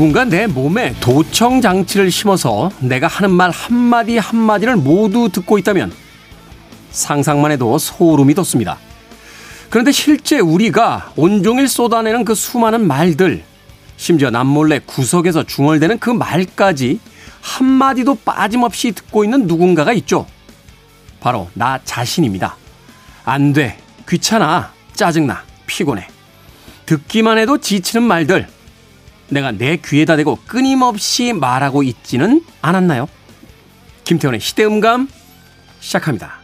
누군가 내 몸에 도청 장치를 심어서 내가 하는 말 한마디 한마디를 모두 듣고 있다면 상상만 해도 소름이 돋습니다. 그런데 실제 우리가 온종일 쏟아내는 그 수많은 말들, 심지어 남몰래 구석에서 중얼대는 그 말까지 한마디도 빠짐없이 듣고 있는 누군가가 있죠. 바로 나 자신입니다. 안 돼, 귀찮아, 짜증나, 피곤해. 듣기만 해도 지치는 말들. 내가 내 귀에다 대고 끊임없이 말하고 있지는 않았나요? 김태훈의 시대음감 시작합니다.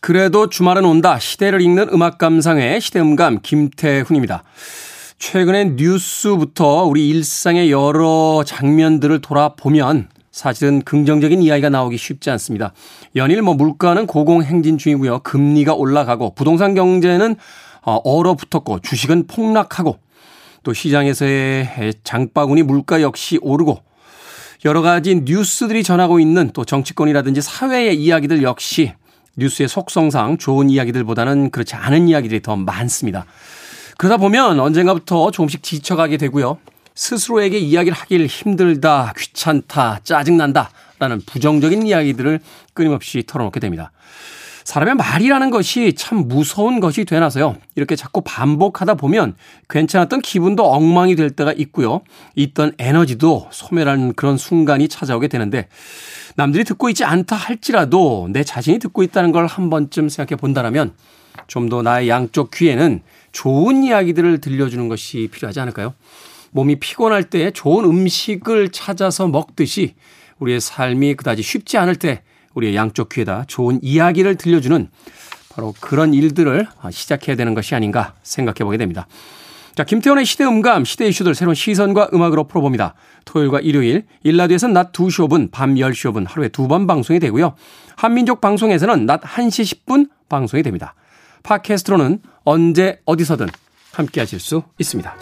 그래도 주말은 온다. 시대를 읽는 음악 감상의 시대음감 김태훈입니다. 최근의 뉴스부터 우리 일상의 여러 장면들을 돌아보면 사실은 긍정적인 이야기가 나오기 쉽지 않습니다. 연일 뭐 물가는 고공행진 중이고요. 금리가 올라가고 부동산 경제는 어, 얼어붙었고 주식은 폭락하고 또 시장에서의 장바구니 물가 역시 오르고 여러 가지 뉴스들이 전하고 있는 또 정치권이라든지 사회의 이야기들 역시 뉴스의 속성상 좋은 이야기들보다는 그렇지 않은 이야기들이 더 많습니다. 그러다 보면 언젠가부터 조금씩 지쳐가게 되고요. 스스로에게 이야기를 하길 힘들다, 귀찮다, 짜증난다, 라는 부정적인 이야기들을 끊임없이 털어놓게 됩니다. 사람의 말이라는 것이 참 무서운 것이 되나서요. 이렇게 자꾸 반복하다 보면 괜찮았던 기분도 엉망이 될 때가 있고요. 있던 에너지도 소멸하는 그런 순간이 찾아오게 되는데 남들이 듣고 있지 않다 할지라도 내 자신이 듣고 있다는 걸 한 번쯤 생각해 본다면 좀 더 나의 양쪽 귀에는 좋은 이야기들을 들려주는 것이 필요하지 않을까요? 몸이 피곤할 때 좋은 음식을 찾아서 먹듯이 우리의 삶이 그다지 쉽지 않을 때 우리의 양쪽 귀에다 좋은 이야기를 들려주는 바로 그런 일들을 시작해야 되는 것이 아닌가 생각해 보게 됩니다. 자, 김태원의 시대 음감, 시대 이슈들 새로운 시선과 음악으로 풀어봅니다. 토요일과 일요일, 1라디오에서는 낮 2시 5분, 밤 10시 5분 하루에 두 번 방송이 되고요. 한민족 방송에서는 낮 1시 10분 방송이 됩니다. 팟캐스트로는 언제 어디서든 함께 하실 수 있습니다.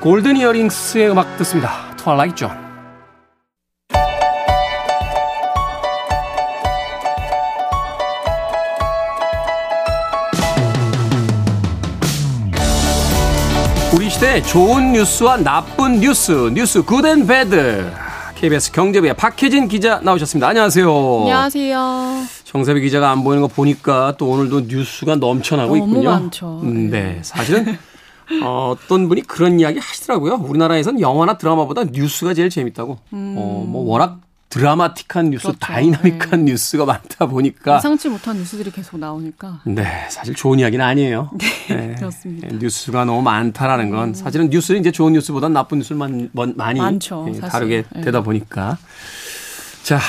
Golden Earrings의 음악 듣습니다. Twilight Zone. 우리 시대 좋은 뉴스와 나쁜 뉴스, 뉴스 good and bad. KBS 경제부의 박혜진 기자 나오셨습니다. 안녕하세요. 안녕하세요. 정세비 기자가 안 보이는 거 보니까 또 오늘도 뉴스가 넘쳐나고 너무 있군요. 많죠. 음, 네, 사실은 어, 어떤 분이 그런 이야기 하시더라고요. 우리나라에서는 영화나 드라마보다 뉴스가 제일 재밌다고. 음. 어, 뭐 워낙 드라마틱한 뉴스, 그렇죠. 다이나믹한 뉴스가 많다 보니까 예상치 못한 뉴스들이 계속 나오니까. 네, 사실 좋은 이야기는 아니에요. 네, 그렇습니다. 네, 뉴스가 너무 많다라는 건 사실은 뉴스는 이제 좋은 뉴스보다 나쁜 많, 많- 많이 많죠, 예, 네. 되다 보니까 자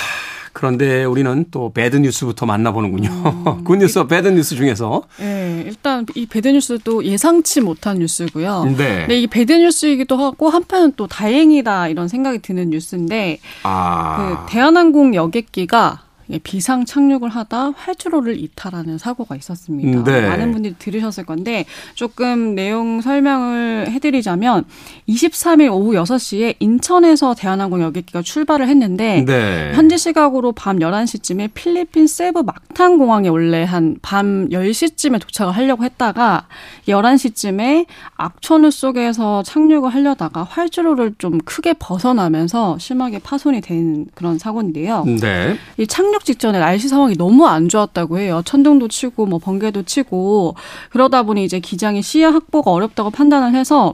그런데 우리는 또 bad news부터 만나보는군요. 음. good news와 bad news 중에서 네, 일단 이 bad news도 예상치 못한 뉴스고요. 네. 근데 이 bad news이기도 하고 한편은 또 다행이다 이런 생각이 드는 뉴스인데 아 그 대한항공 여객기가 비상 착륙을 하다 활주로를 이탈하는 사고가 있었습니다. 네. 많은 분들이 들으셨을 건데 조금 내용 설명을 해드리자면 23일 오후 6시에 인천에서 대한항공 여객기가 출발을 했는데 네. 현지 시각으로 밤 11시쯤에 필리핀 세부 막탄 공항에 원래 한 밤 10시쯤에 도착을 하려고 했다가 11시쯤에 악천후 속에서 착륙을 하려다가 활주로를 좀 크게 벗어나면서 심하게 파손이 된 그런 사고인데요. 네. 이 착륙 직전에 날씨 상황이 너무 안 좋았다고 해요. 천둥도 치고 뭐 번개도 치고 그러다 보니 이제 기장이 시야 확보가 어렵다고 판단을 해서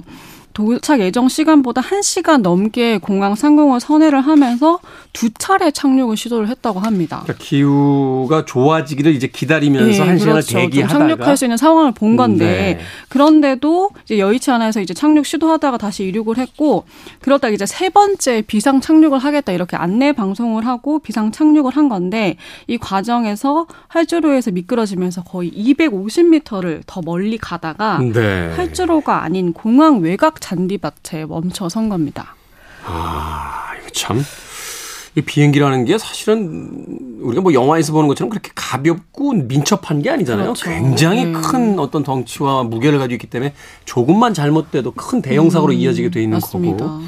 도착 예정 시간보다 1시간 넘게 공항 상공을 선회를 하면서 두 차례 착륙을 시도를 했다고 합니다. 그러니까 기후가 좋아지기를 이제 기다리면서 예, 한 시간을 그렇죠. 좀 대기하다가 착륙할 수 있는 상황을 본 건데 네. 그런데도 이제 여의치 않아서 이제 착륙 시도하다가 다시 이륙을 했고 그러다가 이제 세 번째 비상 착륙을 하겠다 이렇게 안내 방송을 하고 비상 착륙을 한 건데 이 과정에서 활주로에서 미끄러지면서 거의 250m를 더 멀리 가다가 네. 활주로가 아닌 공항 외곽 잔디밭에 멈춰 선 겁니다. 아, 이거 참. 이 비행기라는 게 사실은 우리가 뭐 영화에서 보는 것처럼 그렇게 가볍고 민첩한 게 아니잖아요. 그렇죠. 굉장히 네. 큰 어떤 덩치와 무게를 가지고 있기 때문에 조금만 잘못돼도 큰 대형 사고로 이어지게 돼 있는 음, 맞습니다. 거고.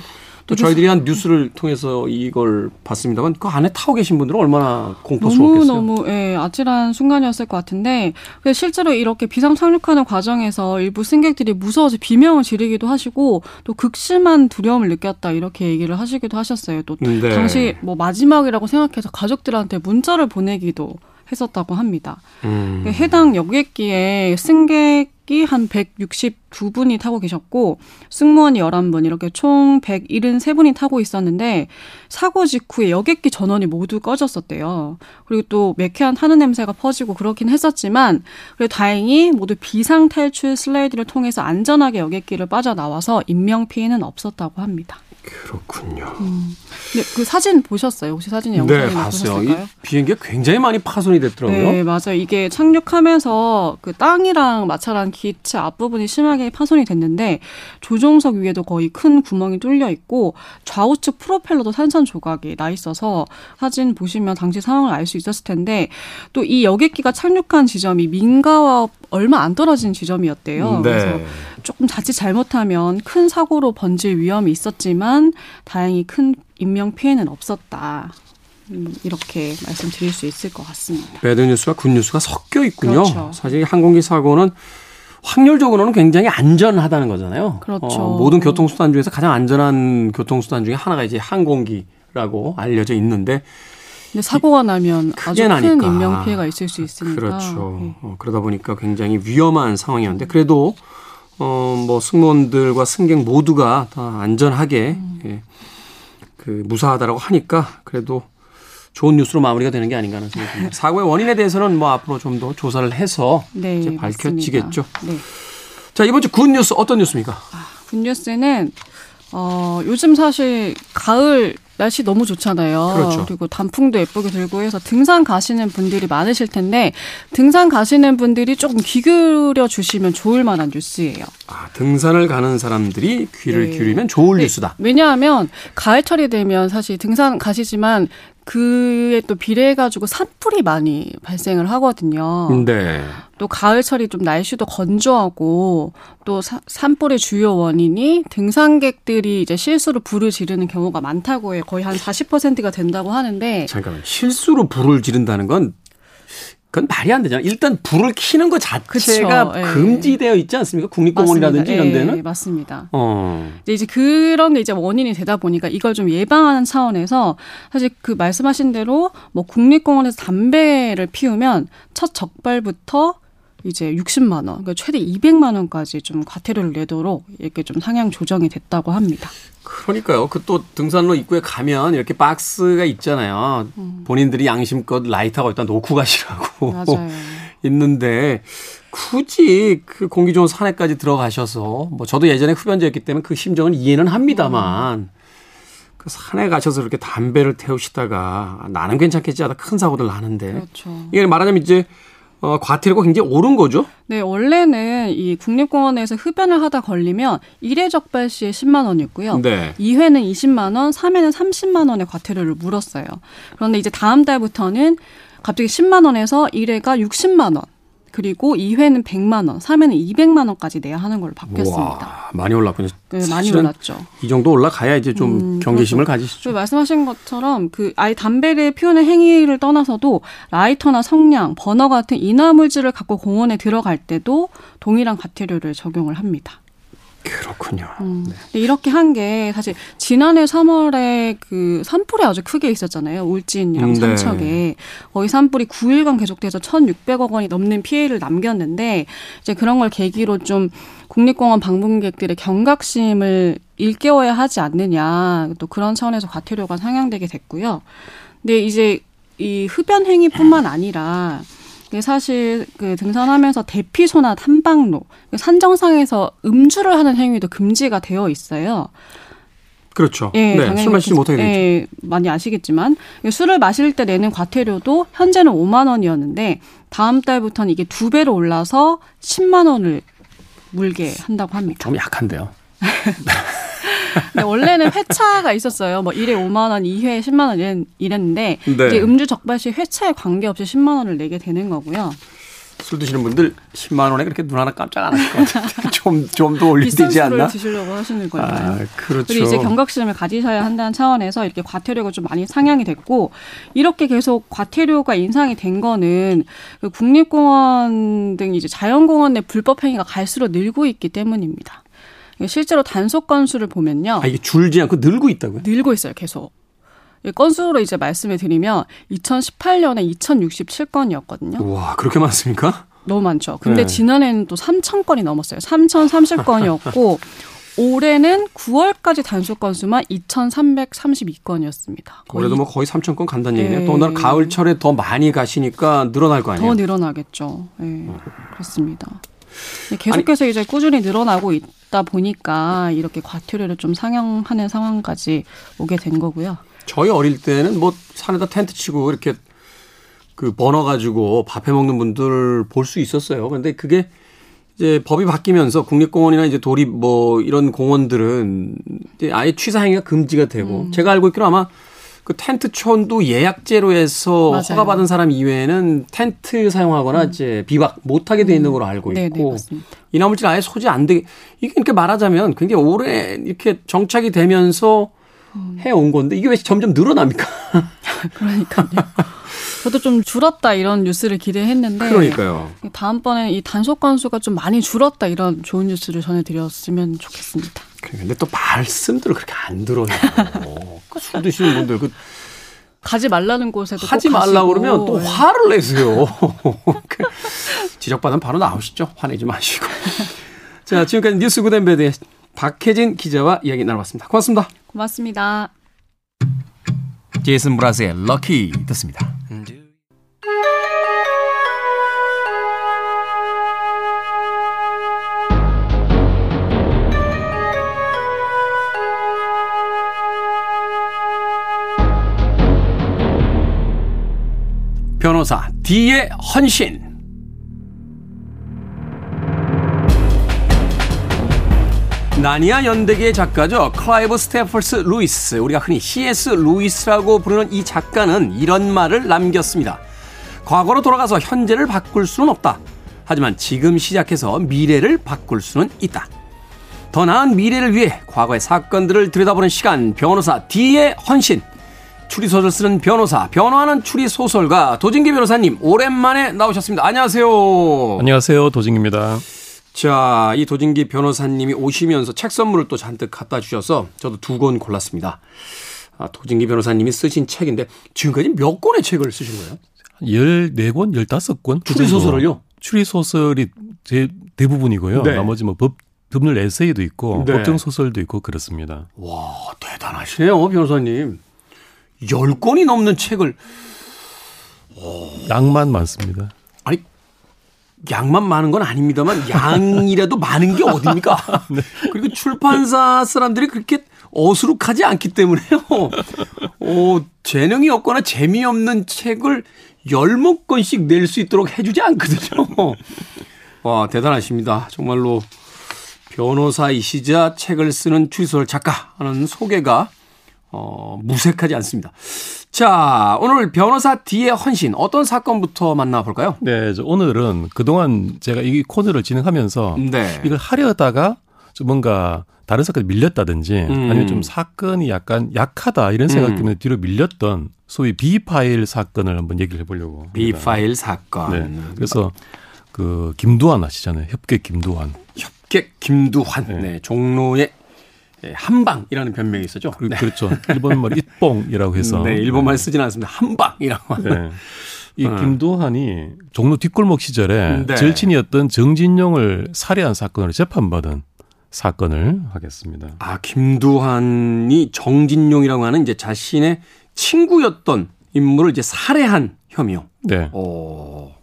또 저희들이 한 뉴스를 통해서 이걸 봤습니다만 그 안에 타고 계신 분들은 얼마나 공포스럽겠어요. 너무 너무 예, 아찔한 순간이었을 것 같은데 실제로 이렇게 비상 착륙하는 과정에서 일부 승객들이 무서워서 비명을 지르기도 하시고 또 극심한 두려움을 느꼈다 이렇게 얘기를 하시기도 하셨어요. 또 네. 당시 뭐 마지막이라고 생각해서 가족들한테 문자를 보내기도 했었다고 합니다. 음. 해당 여객기에 승객이 한 162분이 타고 계셨고 승무원이 11분 이렇게 총 173분이 타고 있었는데 사고 직후에 여객기 전원이 모두 꺼졌었대요. 그리고 또 매캐한 타는 냄새가 퍼지고 그렇긴 했었지만 그래도 다행히 모두 비상 탈출 슬라이드를 통해서 안전하게 여객기를 빠져나와서 인명 피해는 없었다고 합니다. 그렇군요. 음. 네, 그 사진 보셨어요? 혹시 사진에 영상이 네, 봤어요. 이 비행기가 굉장히 많이 파손이 됐더라고요. 네, 맞아요. 이게 착륙하면서 그 땅이랑 마찰한 기체 앞부분이 심하게 파손이 됐는데 조종석 위에도 거의 큰 구멍이 뚫려 있고 좌우측 프로펠러도 산산 조각이 나 있어서 사진 보시면 당시 상황을 알 수 있었을 텐데 또 이 여객기가 착륙한 지점이 민가와 얼마 안 떨어진 지점이었대요. 네. 그래서 조금 자칫 잘못하면 큰 사고로 번질 위험이 있었지만 다행히 큰 인명 피해는 없었다. 음, 이렇게 말씀드릴 수 있을 것 같습니다. bad news와 good news가 섞여 있군요. 그렇죠. 사실 항공기 사고는 확률적으로는 굉장히 안전하다는 거잖아요. 그렇죠. 어, 모든 교통수단 중에서 가장 안전한 교통수단 중에 하나가 이제 항공기라고 알려져 있는데 근데 사고가 나면 아주 큰 나니까. 인명 피해가 있을 수 있으니까. 그렇죠. 네. 어, 그러다 보니까 굉장히 위험한 상황이었는데 그래도 어, 뭐 승무원들과 승객 모두가 다 안전하게 음. 예, 그 무사하다라고 하니까 그래도 좋은 뉴스로 마무리가 되는 게 아닌가 하는 생각이 듭니다. 사고의 원인에 대해서는 뭐 앞으로 좀 더 조사를 해서 네, 이제 밝혀지겠죠. 네. 자 이번 주 good news 어떤 뉴스입니까? 아, good news는 어, 요즘 사실 가을 날씨 너무 좋잖아요. 그렇죠. 그리고 단풍도 예쁘게 들고 해서 등산 가시는 분들이 많으실 텐데 등산 가시는 분들이 조금 귀 기울여 주시면 좋을 만한 뉴스예요. 아, 등산을 가는 사람들이 귀를 네. 기울이면 좋을 네. 뉴스다. 왜냐하면 가을철이 되면 사실 등산 가시지만 그에 또 비례해가지고 산불이 많이 발생을 하거든요. 네. 또 가을철이 좀 날씨도 건조하고 또 사, 산불의 주요 원인이 등산객들이 이제 실수로 불을 지르는 경우가 많다고 해요. 거의 한 40%가 된다고 하는데. 잠깐만 실수로 불을 지른다는 건 그건 말이 안 되잖아요. 일단 불을 켜는 것 자체가 그쵸, 예. 금지되어 있지 않습니까? 국립공원이라든지 맞습니다. 이런 데는. 예, 맞습니다. 어. 이제 그런 게 이제 원인이 되다 보니까 이걸 좀 예방하는 차원에서 사실 그 말씀하신 대로 뭐 국립공원에서 담배를 피우면 첫 적발부터 이제 60만 원, 그러니까 최대 200만 원까지 좀 과태료를 내도록 이렇게 좀 상향 조정이 됐다고 합니다. 그러니까요. 그 또 등산로 입구에 가면 이렇게 박스가 있잖아요. 음. 본인들이 양심껏 라이터가 일단 놓고 가시라고 있는데 굳이 그 공기 좋은 산에까지 들어가셔서 뭐 저도 예전에 흡연자였기 때문에 그 심정은 이해는 합니다만 음. 그 산에 가셔서 이렇게 담배를 태우시다가 나는 괜찮겠지 하다 큰 사고들 나는데 그렇죠. 이게 말하자면 이제 어, 과태료가 굉장히 오른 거죠? 네, 원래는 이 국립공원에서 흡연을 하다 걸리면 1회 적발 시에 10만 원이었고요. 네. 2회는 20만 원, 3회는 30만 원의 과태료를 물었어요. 그런데 이제 다음 달부터는 갑자기 10만 원에서 1회가 60만 원. 그리고 2회는 100만 원, 3회는 200만 원까지 내야 하는 걸로 바뀌었습니다. 와, 많이 올랐군요. 네, 많이 올랐죠. 이 정도 올라가야 이제 좀 음, 경계심을 그렇죠. 가지시죠. 말씀하신 것처럼 그 아예 담배를 피우는 행위를 떠나서도 라이터나 성냥, 버너 같은 인화물질을 갖고 공원에 들어갈 때도 동일한 과태료를 적용을 합니다. 그렇군요. 음. 네. 이렇게 한 게 사실 지난해 3월에 그 산불이 아주 크게 있었잖아요. 울진이랑 음, 네. 삼척에 거의 산불이 9일간 계속돼서 1,600억 원이 넘는 피해를 남겼는데 이제 그런 걸 계기로 좀 국립공원 방문객들의 경각심을 일깨워야 하지 않느냐 또 그런 차원에서 과태료가 상향되게 됐고요. 근데 이제 이 흡연 행위뿐만 아니라 사실 그 등산하면서 대피소나 탐방로, 산정상에서 음주를 하는 행위도 금지가 되어 있어요. 그렇죠. 예, 네, 술 마시지 못하게 되죠. 예, 많이 아시겠지만 술을 마실 때 내는 과태료도 현재는 5만 원이었는데 다음 달부터는 이게 두 배로 올라서 10만 원을 물게 한다고 합니다. 좀 약한데요. 네, 원래는 회차가 있었어요. 뭐 1회 5만 원, 2회 10만 원 이랬, 는데 네. 이제 음주 적발 시 회차에 관계없이 10만 원을 내게 되는 거고요. 술 드시는 분들 10만 원에 그렇게 눈 하나 깜짝 안 하실 것 같은데 좀좀 더 올리지 않나? 드시려고 하시는 거예요. 아, 그렇죠. 그리고 이제 경각심을 가지셔야 한다는 차원에서 이렇게 과태료가 좀 많이 상향이 됐고 이렇게 계속 과태료가 인상이 된 거는 그 국립공원 등 이제 자연공원 내 불법 행위가 갈수록 늘고 있기 때문입니다. 실제로 단속 건수를 보면요. 아, 이게 줄지 않고 늘고 있다고요? 늘고 있어요, 계속. 건수로 이제 말씀을 드리면 2018년에 2067건이었거든요. 와, 그렇게 많습니까? 너무 많죠. 근데 네. 지난해는 또 3,000건이 넘었어요. 3,030건이었고 올해는 9월까지 단속 건수만 2,332건이었습니다. 올해도 뭐 거의 3천 건 간다는 얘기네요. 네. 또 오늘 가을철에 더 많이 가시니까 늘어날 거 아니에요? 더 늘어나겠죠. 네, 그렇습니다. 계속해서 이제 꾸준히 늘어나고 있다 보니까 이렇게 과태료를 좀 상향하는 상황까지 오게 된 거고요. 저희 어릴 때는 뭐 산에다 텐트 치고 이렇게 그 버너 가지고 밥해 먹는 분들 볼 수 있었어요. 근데 그게 이제 법이 바뀌면서 국립공원이나 이제 도립 뭐 이런 공원들은 이제 아예 취사 행위가 금지가 되고 음. 제가 알고 있기로 아마 그 텐트촌도 예약제로 해서 맞아요. 허가받은 사람 이외에는 텐트 사용하거나 이제 비박 못하게 돼 있는 걸로 알고 음. 네네 있고. 이나물질 아예 소지 안 되게 이게 이렇게 말하자면 굉장히 오래 이렇게 정착이 되면서 음. 해온 건데 이게 왜 점점 늘어납니까? 그러니까요. 저도 좀 줄었다 이런 뉴스를 기대했는데 그러니까요. 다음번에 이 단속 건수가 좀 많이 줄었다 이런 좋은 뉴스를 전해드렸으면 좋겠습니다. 근데 또 말씀들을 그렇게 안 들어요. 그술 드시는 분들 그 가지 말라는 곳에도 하지 꼭 말라. 그러면 또 화를 내세요. 그 지적받으면 바로 나오시죠. 화내지 마시고. 자, 지금까지 뉴스 구덴베드의 박혜진 기자와 이야기 나눠봤습니다. 고맙습니다. 고맙습니다. 제이슨 브라스의 럭키 듣습니다. 변호사 D의 헌신. 나니아 연대기의 작가죠. 클라이브 스테이플스 루이스. 우리가 흔히 C.S. 루이스라고 부르는 이 작가는 이런 말을 남겼습니다. 과거로 돌아가서 현재를 바꿀 수는 없다. 하지만 지금 시작해서 미래를 바꿀 수는 있다. 더 나은 미래를 위해 과거의 사건들을 들여다보는 시간 변호사 D의 헌신. 추리소설 쓰는 변호사, 변호하는 추리소설가 도진기 변호사님 오랜만에 나오셨습니다. 안녕하세요. 안녕하세요. 도진기입니다. 자, 이 도진기 변호사님이 오시면서 책 선물을 또 잔뜩 갖다 주셔서 저도 두 권 골랐습니다. 아, 도진기 변호사님이 쓰신 책인데 지금까지 몇 권의 책을 쓰신 거예요? 14권, 15권? 추리소설을요? 추리소설이 제 대부분이고요. 네. 나머지 뭐 법, 법률 에세이도 있고, 네. 법정소설도 있고, 그렇습니다. 와, 대단하시네요, 변호사님. 10권이 넘는 책을 양만 많습니다. 아니 양만 많은 건 아닙니다만 양이라도 많은 게 어딥니까? 그리고 출판사 사람들이 그렇게 어수룩하지 않기 때문에요. 어, 재능이 없거나 재미없는 책을 열몇 권씩 낼 수 있도록 해주지 않거든요. 와 대단하십니다. 정말로 변호사이시자 책을 쓰는 추리소설 작가 하는 소개가 어, 무색하지 않습니다. 자, 오늘 변호사 D의 헌신 어떤 사건부터 만나볼까요? 네, 저 오늘은 그동안 제가 이 코너를 진행하면서 네. 이걸 하려다가 좀 뭔가 다른 사건이 밀렸다든지 음. 아니면 좀 사건이 약간 약하다 이런 생각 음. 때문에 뒤로 밀렸던 소위 B 파일 사건을 한번 얘기를 해보려고. B 파일 사건. 네. 그래서 그 김두한 아시잖아요. 협계 김두한. 협객 김두환. 네. 네. 종로의 예, 한방이라는 변명이 있었죠. 그, 그렇죠. 일본말 it봉이라고 해서. 네, 일본말 쓰진 않습니다. 한방이라고 하는. 네. 이 음. 김두한이 종로 뒷골목 시절에 네. 절친이었던 정진용을 살해한 사건으로 재판받은 사건을 하겠습니다. 아, 김두한이 정진용이라고 하는 이제 자신의 친구였던 인물을 이제 살해한 혐의요. 네. 어,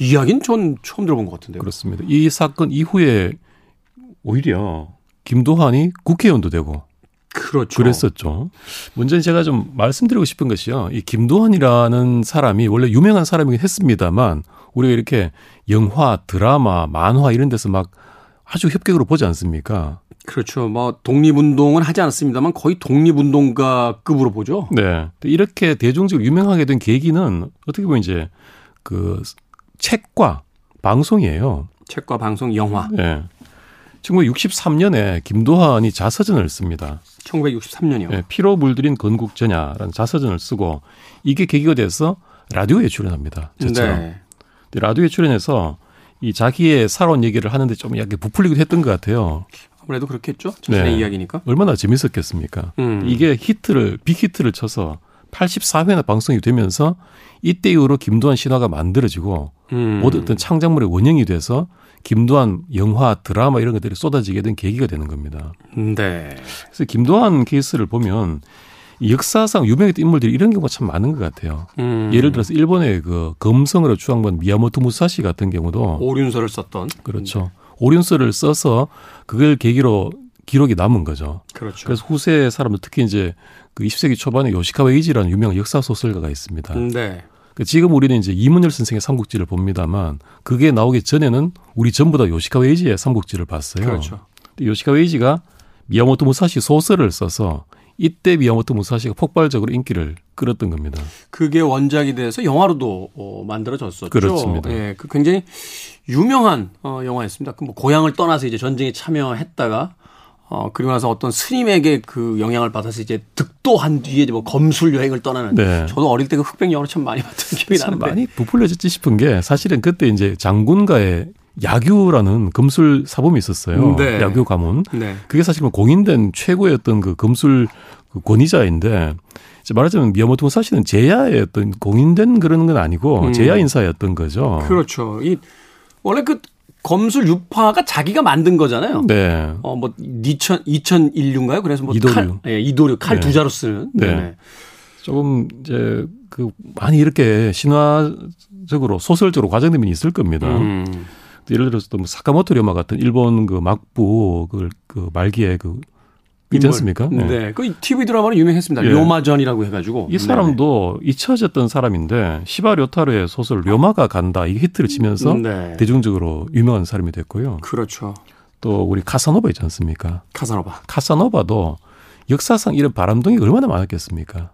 이야기는 전 처음 들어본 것 같은데요. 그렇습니다. 이 사건 이후에 오히려 김두한이 국회의원도 되고 그렇죠. 그랬었죠. 문제는 제가 좀 말씀드리고 싶은 것이요. 이 김두한이라는 사람이 원래 유명한 사람이긴 했습니다만 우리가 이렇게 영화, 드라마, 만화 이런 데서 막 아주 협격으로 보지 않습니까? 그렇죠. 뭐 독립운동은 하지 않았습니다만 거의 독립운동가급으로 보죠. 네. 이렇게 대중적으로 유명하게 된 계기는 어떻게 보면 이제 그 책과 방송이에요. 책과 방송, 영화. 예. 1963년에 김도환이 자서전을 씁니다. 1963년이요. 예, 피로 물들인 건국 전야라는 자서전을 쓰고 이게 계기가 돼서 라디오에 출연합니다. 저처럼. 네. 근데 라디오에 출연해서 이 자기의 살아온 얘기를 하는데 좀 약간 부풀리기도 했던 것 같아요. 아무래도 그렇겠죠. 자신의 네. 이야기니까. 얼마나 재밌었겠습니까? 음. 이게 히트를 빅히트를 쳐서 84회나 방송이 되면서 이때 이후로 김도한 신화가 만들어지고 음. 모든 어떤 창작물의 원형이 돼서 김도한 영화, 드라마 이런 것들이 쏟아지게 된 계기가 되는 겁니다. 네. 그래서 김도한 케이스를 보면 이 역사상 유명했던 인물들이 이런 경우가 참 많은 것 같아요. 음. 예를 들어서 일본의 그 검성으로 추앙받은 미야모토 무사시 같은 경우도 오륜서를 썼던. 그렇죠. 오륜서를 써서 그걸 계기로 기록이 남은 거죠. 그렇죠. 그래서 후세 사람들 특히 이제 그 20세기 초반에 요시카와 이지라는 유명한 역사 소설가가 있습니다. 네. 그 지금 우리는 이제 이문열 선생의 삼국지를 봅니다만 그게 나오기 전에는 우리 전부 다 요시카와 이지의 삼국지를 봤어요. 그렇죠. 근데 요시카와 이지가 미야모토 무사시 소설을 써서 이때 미야모토 무사시가 폭발적으로 인기를 끌었던 겁니다. 그게 원작이 돼서 영화로도 어, 만들어졌었죠. 그렇습니다. 예, 그 굉장히 유명한 어, 영화였습니다. 그뭐 고향을 떠나서 이제 전쟁에 참여했다가 어 그리고 나서 어떤 스님에게 그 영향을 받아서 이제 득도한 뒤에 이제 뭐 검술 여행을 떠나는. 네. 저도 어릴 때 그 흑백 영화를 참 많이 봤던 기억이 참 나는데. 많이 부풀려졌지 싶은 게 사실은 그때 이제 장군가의 야규라는 검술 사범이 있었어요. 네. 야규 가문. 네. 그게 사실 뭐 공인된 최고의 어떤 그 검술 그 권위자인데 이제 말하자면 미야모토 무사시는 제야의 어떤 공인된 그런 건 아니고 음. 제야 인사였던 거죠. 그렇죠. 이 원래 그 검술 유파가 자기가 만든 거잖아요. 네. 어, 뭐, 2000, 2001류인가요? 그래서 뭐. 이도류. 칼, 예, 이도류. 칼 네. 두 자루 쓰는. 네. 네네. 조금 이제 그 많이 이렇게 신화적으로 소설적으로 과장된 면이 있을 겁니다. 음. 예를 들어서 또 뭐 사카모토 료마 같은 일본 그 막부 그, 그 말기에 그 있지. 않습니까? 네. 그 TV 드라마로 유명했습니다. 예. 료마전이라고 해가지고. 이 사람도 잊혀졌던 사람인데 시바 료타르의 소설 료마가 간다 이게 히트를 치면서 네. 대중적으로 유명한 사람이 됐고요. 그렇죠. 또 우리 카사노바 있지 않습니까? 카사노바. 카사노바도 역사상 이런 바람둥이 얼마나 많았겠습니까?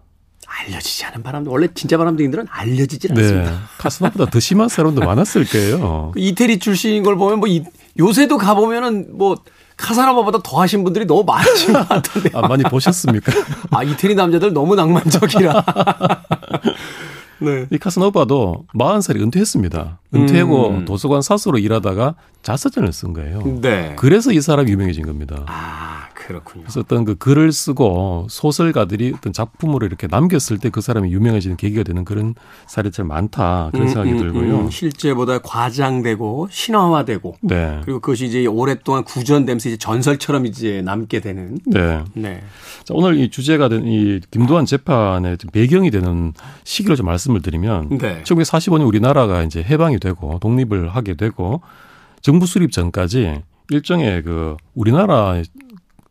알려지지 않은 바람들. 원래 진짜 바람둥이들은 알려지질 네. 않습니다. 카사노보다 더 심한 사람도 많았을 거예요. 그 이태리 출신인 걸 보면 뭐 이, 요새도 가 보면은 뭐 카사노바보다 더 하신 분들이 너무 많으신 것 같은데. 아, 많이 보셨습니까? 아, 이태리 남자들 너무 낭만적이라. 네. 이 카사노바도 40살에 은퇴했습니다. 은퇴하고 음. 도서관 사수로 일하다가 자서전을 쓴 거예요. 네. 그래서 이 사람이 유명해진 겁니다. 아, 그렇군요. 그래서 어떤 그 글을 쓰고 소설가들이 어떤 작품으로 이렇게 남겼을 때 그 사람이 유명해지는 계기가 되는 그런 사례들 많다 그런 생각이 들고요. 음, 실제보다 과장되고 신화화되고 네, 그리고 그것이 이제 오랫동안 구전되면서 이제 전설처럼 이제 남게 되는. 네. 네. 자, 오늘 이 주제가 된 이 김도한 재판의 좀 배경이 되는 시기를 좀 말씀을 드리면 네. 1945년 우리나라가 이제 해방이 되고 독립을 하게 되고 정부 수립 전까지 일종의 그 우리나라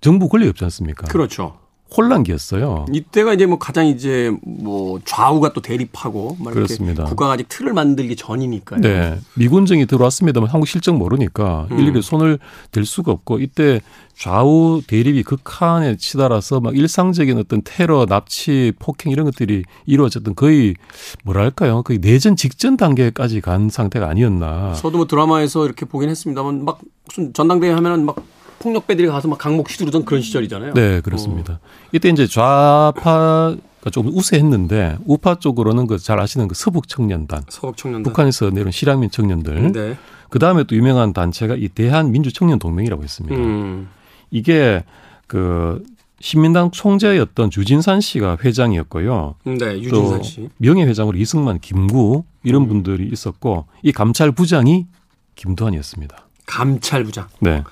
정부 권력이 없지 않습니까? 그렇죠. 혼란기였어요. 이때가 이제 뭐 가장 이제 뭐 좌우가 또 대립하고 그렇습니다. 국가가 아직 틀을 만들기 전이니까요. 네. 미군정이 들어왔습니다만 한국 실정 모르니까 음. 일일이 손을 댈 수가 없고 이때 좌우 대립이 극한에 치달아서 막 일상적인 어떤 테러, 납치, 폭행 이런 것들이 이루어졌던 거의 뭐랄까요? 거의 내전 직전 단계까지 간 상태가 아니었나. 저도 뭐 드라마에서 이렇게 보긴 했습니다만 막 무슨 전당대회 하면은 막 폭력배들이 가서 막 강목 휘두르던 그런 시절이잖아요. 네, 그렇습니다. 이때 이제 좌파가 좀 우세했는데 우파 쪽으로는 그 잘 아시는 그 서북 청년단, 서북 청년단. 북한에서 내려온 실향민 청년들. 네. 그 다음에 또 유명한 단체가 이 대한민주 청년 동맹이라고 있습니다. 음. 이게 그 신민당 총재였던 주진산 씨가 회장이었고요. 네, 유진산 씨. 명예회장으로 이승만, 김구 이런 분들이 있었고 이 감찰 부장이 김두한이었습니다. 감찰 부장. 네,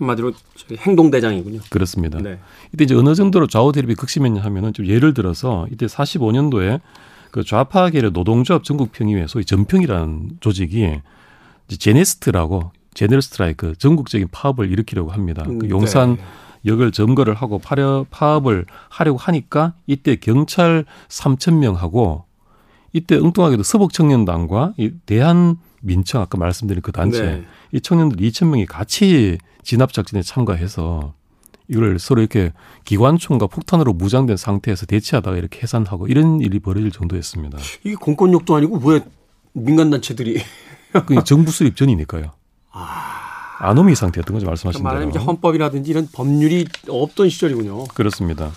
한마디로 저기 행동 대장이군요. 그렇습니다. 네. 이때 이제 어느 정도로 좌우 대립이 극심했냐 하면은 좀 예를 들어서 이때 45년도에 그 좌파계의 노동조합 전국평의회 소위 전평이라는 조직이 이제 제네스트라고 제네럴 스트라이크 전국적인 파업을 일으키려고 합니다. 그 음, 용산 네. 역을 점거를 하고 파려, 파업을 하려고 하니까 이때 경찰 3천 명하고 이때 엉뚱하게도 서북청년단과 이 대한 민청 아까 말씀드린 그 단체 네. 이 청년들 2천 명이 같이 진압 작전에 참가해서 이걸 서로 이렇게 기관총과 폭탄으로 무장된 상태에서 대치하다가 이렇게 해산하고 이런 일이 벌어질 정도였습니다. 이게 공권력도 아니고 왜 민간 단체들이 그 정부 수립 전이니까요. 아노미 상태였던 거죠 말씀하신 그러니까 대로. 말하자면 이제 헌법이라든지 이런 법률이 없던 시절이군요. 그렇습니다.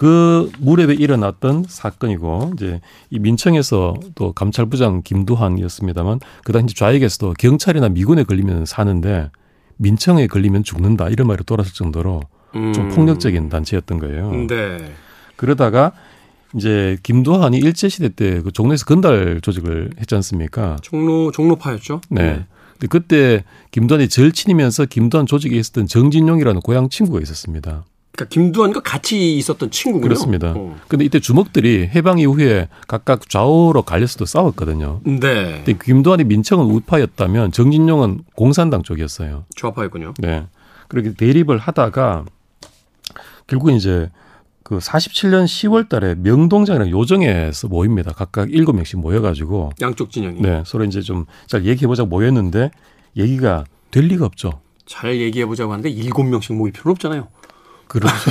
그 무렵에 일어났던 사건이고 이제 이 민청에서 또 감찰부장 김두한이었습니다만 그 당시 좌익에서도 경찰이나 미군에 걸리면 사는데 민청에 걸리면 죽는다 이런 말이 돌았을 정도로 좀 음. 폭력적인 단체였던 거예요. 네. 그러다가 이제 김두한이 일제 시대 때 그 종로에서 건달 조직을 했지 않습니까? 종로 종로파였죠. 네. 근데 그때 김두한이 절친이면서 김두한 조직에 있었던 정진용이라는 고향 친구가 있었습니다. 그러니까 김두한과 같이 있었던 친구군요. 그렇습니다. 어. 근데 이때 주먹들이 해방 이후에 각각 좌우로 갈려서도 싸웠거든요. 네. 근데 김두한이 민청은 우파였다면 정진용은 공산당 쪽이었어요. 좌파였군요. 네. 그렇게 대립을 하다가 결국 이제 그 47년 10월 달에 명동장이랑 요정에서 모입니다. 각각 7명씩 모여가지고 양쪽 진영이. 네. 서로 이제 좀 잘 얘기해보자고 모였는데 얘기가 될 리가 없죠. 잘 얘기해 보자고 하는데 일곱 명씩 모일 필요는 없잖아요. 그렇죠.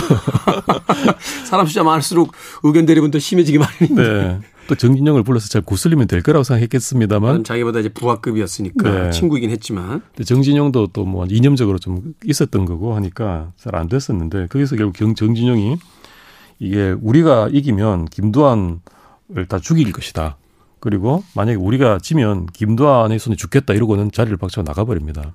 사람 숫자 많을수록 의견 대립은 더 심해지기 마련인데. 네. 또 정진영을 불러서 잘 구슬리면 될 거라고 생각했겠습니다만 자기보다 이제 부하급이었으니까 네. 친구이긴 했지만 근데 정진영도 또 뭐 이념적으로 좀 있었던 거고 하니까 잘 안 됐었는데 거기서 결국 경, 정진영이 이게 우리가 이기면 김두한을 다 죽일 것이다. 그리고 만약에 우리가 지면 김두한의 손에 죽겠다 이러고는 자리를 박차고 나가버립니다.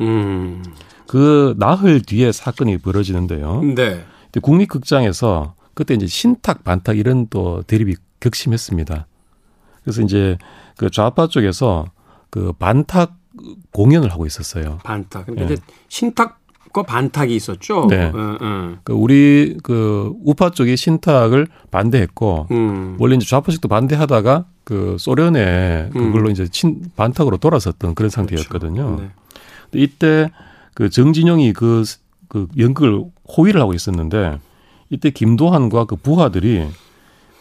음. 그 나흘 뒤에 사건이 벌어지는데요. 네. 국립극장에서 그때 이제 신탁 반탁 이런 또 대립이 격심했습니다. 그래서 이제 그 좌파 쪽에서 그 반탁 공연을 하고 있었어요. 반탁. 그러니까 네. 이제 신탁과 반탁이 있었죠. 네. 응, 응. 그 우리 그 우파 쪽이 신탁을 반대했고 음. 원래 이제 좌파 쪽도 반대하다가 그 소련에 그걸로 이제 친 반탁으로 돌아섰던 그런 상태였거든요. 음. 그렇죠. 네. 이때 그 정진영이 그, 그 연극을 호위를 하고 있었는데 이때 김도한과 그 부하들이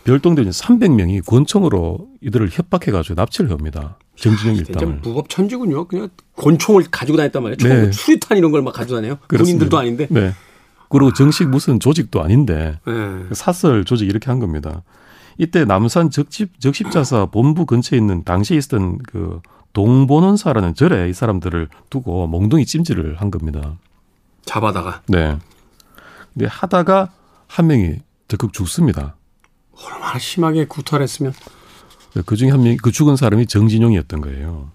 별동대 300명이 권총으로 이들을 협박해가지고 납치를 합니다. 정진영 진짜 일당을. 무법 천지군요. 그냥 권총을 가지고 다녔단 말이에요. 총, 네. 수류탄 이런 걸 막 가지고 다녀요. 군인들도 아닌데. 네. 그리고 정식 무슨 조직도 아닌데 네. 사설 조직 이렇게 한 겁니다. 이때 남산 적집 적십자사 본부 근처에 있는 당시에 있었던 그 동본원사라는 절에 이 사람들을 두고 몽둥이 찜질을 한 겁니다. 잡아다가 네. 근데 하다가 한 명이 적극 죽습니다. 얼마나 심하게 구탈했으면 그 중에 한 명이 그 죽은 사람이 정진용이었던 거예요.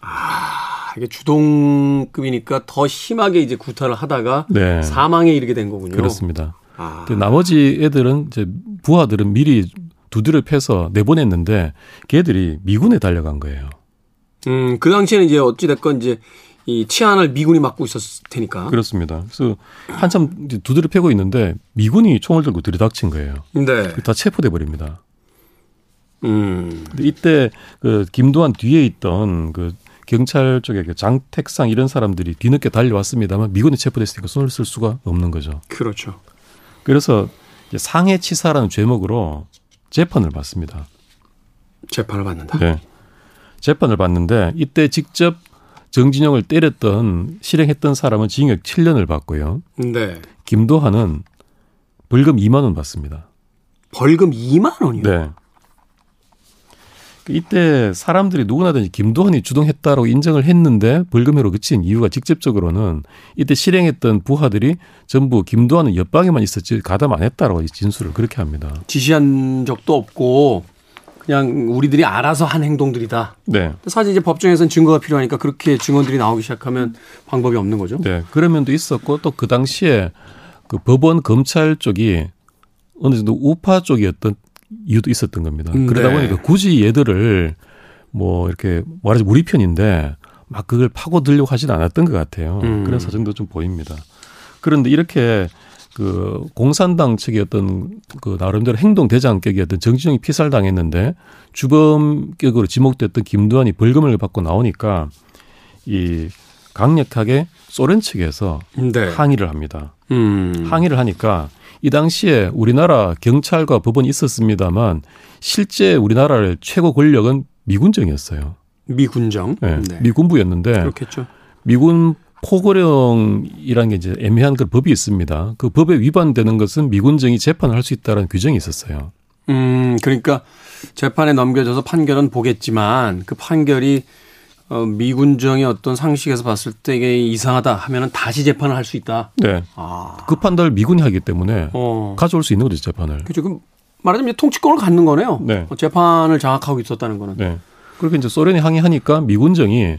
아, 이게 주동급이니까 더 심하게 이제 구탈을 하다가 네. 사망에 이르게 된 거군요. 그렇습니다. 아, 근데 나머지 애들은 이제 부하들은 미리 두드려 패서 내보냈는데 걔들이 미군에 달려간 거예요. 음, 그 당시에는 이제 어찌됐건 이제 이 치안을 미군이 맡고 있었을 테니까. 그렇습니다. 그래서 한참 두드려 패고 있는데 미군이 총을 들고 들이닥친 거예요. 네. 다 체포돼 버립니다. 음. 근데 이때 그 김도한 뒤에 있던 그 경찰 쪽에 그 장택상 이런 사람들이 뒤늦게 달려왔습니다만 미군에 체포됐으니까 손을 쓸 수가 없는 거죠. 그렇죠. 그래서 이제 상해치사라는 죄목으로 재판을 받습니다. 재판을 받는다. 네. 재판을 받는데 이때 직접 정진영을 때렸던 실행했던 사람은 징역 7년을 받고요. 네. 김도한은 벌금 2만 원 받습니다. 벌금 2만 원이요. 네. 이때 사람들이 누구나 다 김도한이 주동했다라고 인정을 했는데 벌금으로 그친 이유가 직접적으로는 이때 실행했던 부하들이 전부 김도한은 옆방에만 있었지 가담 안 했다라고 진술을 그렇게 합니다. 지시한 적도 없고 그냥 우리들이 알아서 한 행동들이다. 네. 사실 이제 법정에서는 증거가 필요하니까 그렇게 증언들이 나오기 시작하면 방법이 없는 거죠. 네. 그런 면도 있었고 또 그 당시에 그 법원 검찰 쪽이 어느 정도 우파 쪽이었던 이유도 있었던 겁니다. 음, 그러다 네. 보니까 굳이 얘들을 뭐 이렇게 말하자면 우리 편인데 막 그걸 파고들려고 하진 않았던 것 같아요. 음. 그런 사정도 좀 보입니다. 그런데 이렇게 그 공산당 측의 어떤 그 나름대로 행동 대장격이었던 정진영이 피살당했는데 주범격으로 지목됐던 김두한이 벌금을 받고 나오니까 이 강력하게 소련 측에서 네. 항의를 합니다. 음. 항의를 하니까 이 당시에 우리나라 경찰과 법원이 있었습니다만 실제 우리나라의 최고 권력은 미군정이었어요. 미군정. 네. 네. 미군부였는데 그렇겠죠. 미군 포고령이라는 게 이제 애매한 그 법이 있습니다. 그 법에 위반되는 것은 미군정이 재판을 할 수 있다는 규정이 있었어요. 음, 그러니까 재판에 넘겨져서 판결은 보겠지만 그 판결이 어, 미군정의 어떤 상식에서 봤을 때 이게 이상하다 하면은 다시 재판을 할 수 있다. 네. 아. 그 판단을 미군이 하기 때문에 어. 가져올 수 있는 거죠, 재판을. 그죠. 그럼 말하자면 이제 통치권을 갖는 거네요. 네. 어, 재판을 장악하고 있었다는 거는. 네. 그렇게 이제 소련이 항의하니까 미군정이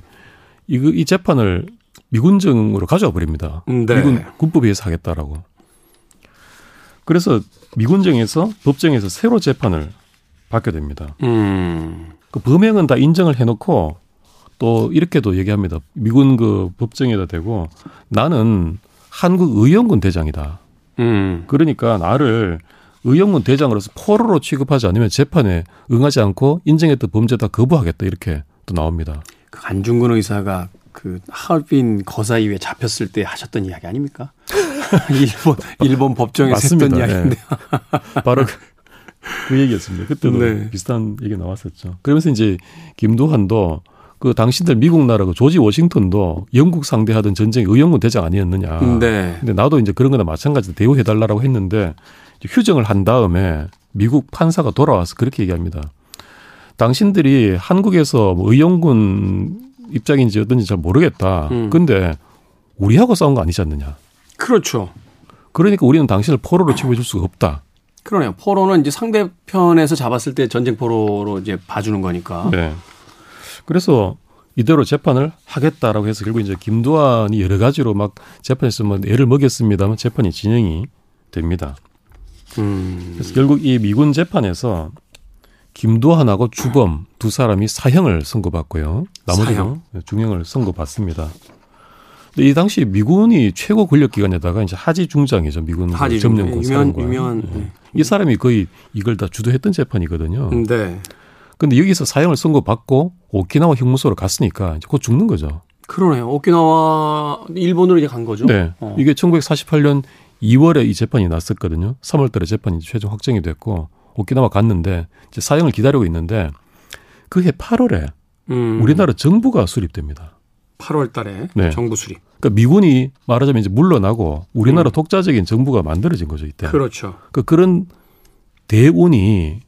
이, 이 재판을 미군정으로 가져와 버립니다. 음, 네. 미군 군법에 의해서 하겠다라고. 그래서 미군정에서 법정에서 새로 재판을 받게 됩니다. 음. 그 범행은 다 인정을 해놓고 또 이렇게도 얘기합니다. 미군 그 법정에다 대고 나는 한국 의용군 대장이다. 음. 그러니까 나를 의용군 대장으로서 포로로 취급하지 않으면 재판에 응하지 않고 인정했던 범죄 다 거부하겠다 이렇게 또 나옵니다. 그 안중근 의사가 그 하얼빈 거사이에 잡혔을 때 하셨던 이야기 아닙니까? 일본 일본 법정에서 했던 맞습니다. 이야기인데. 바로 그, 그 얘기였습니다. 그때도 네. 비슷한 얘기 나왔었죠. 그러면서 이제 김도한도 그 당신들 미국 나라 그 조지 워싱턴도 영국 상대하던 전쟁 의용군 대장 아니었느냐. 네. 근데 나도 이제 그런 거나 마찬가지로 대우해 달라고 했는데 이제 휴정을 한 다음에 미국 판사가 돌아와서 그렇게 얘기합니다. 당신들이 한국에서 뭐 의용군 입장인지 어떤지 잘 모르겠다. 음. 근데 우리하고 싸운 거 아니지 않느냐. 그렇죠. 그러니까 우리는 당신을 포로로 취급해 줄 수가 없다. 그러네요. 포로는 이제 상대편에서 잡았을 때 전쟁 포로로 이제 봐주는 거니까. 네. 그래서 이대로 재판을 하겠다라고 해서 결국 이제 김두한이 여러 가지로 막 재판에서 뭐 애를 먹였습니다만 재판이 진행이 됩니다. 음. 그래서 결국 이 미군 재판에서 김두한하고 주범 두 사람이 사형을 선고받고요. 나머지는 사형. 중형을 선고받습니다. 근데 이 당시 미군이 최고 권력 기관에다가 이제 하지 중장이죠. 미군 하지 점령군 사령관. 유명한. 예. 네. 이 사람이 거의 이걸 다 주도했던 재판이거든요. 음, 네. 근데 여기서 사형을 선고받고 오키나와 형무소로 갔으니까 이제 곧 죽는 거죠. 그러네요. 오키나와 일본으로 이제 간 거죠. 네. 어. 이게 1948년 2월에 이 재판이 났었거든요. 3월 달에 재판이 최종 확정이 됐고 오키나와 갔는데 이제 사형을 기다리고 있는데 그해 8월에 음. 우리나라 정부가 수립됩니다. 8월 달에 네. 정부 수립. 그러니까 미군이 말하자면 이제 물러나고 우리나라 음. 독자적인 정부가 만들어진 거죠, 이때. 그렇죠. 그 그런 대운이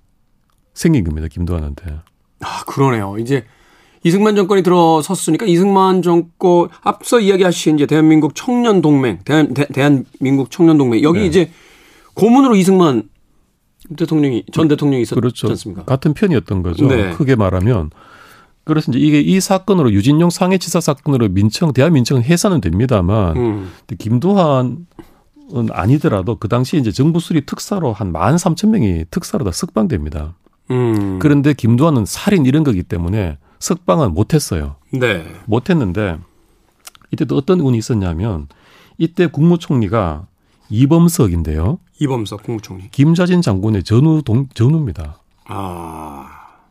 생긴 겁니다, 김도환한테. 아, 그러네요. 이제 이승만 정권이 들어섰으니까 이승만 정권 앞서 이야기하신 이제 대한민국 청년 동맹, 대한 대, 대한민국 청년 동맹 여기 네. 이제 고문으로 이승만 대통령이 전 대통령이 있었지 그렇죠. 않습니까? 같은 편이었던 거죠. 네. 크게 말하면. 그래서 이제 이게 이 사건으로 유진용 상해치사 사건으로 민청 대한 민청은 해산은 됩니다만 음. 근데 김두한 은 아니더라도 그 당시 이제 정부 수립 특사로 한 만 삼천 명이 특사로 다 석방됩니다. 음. 그런데 김두한은 살인 이런 거기 때문에 석방은 못했어요. 네. 못했는데 이때도 어떤 운이 있었냐면 이때 국무총리가 이범석인데요. 이범석 국무총리. 김자진 장군의 전우 동 전우입니다. 아.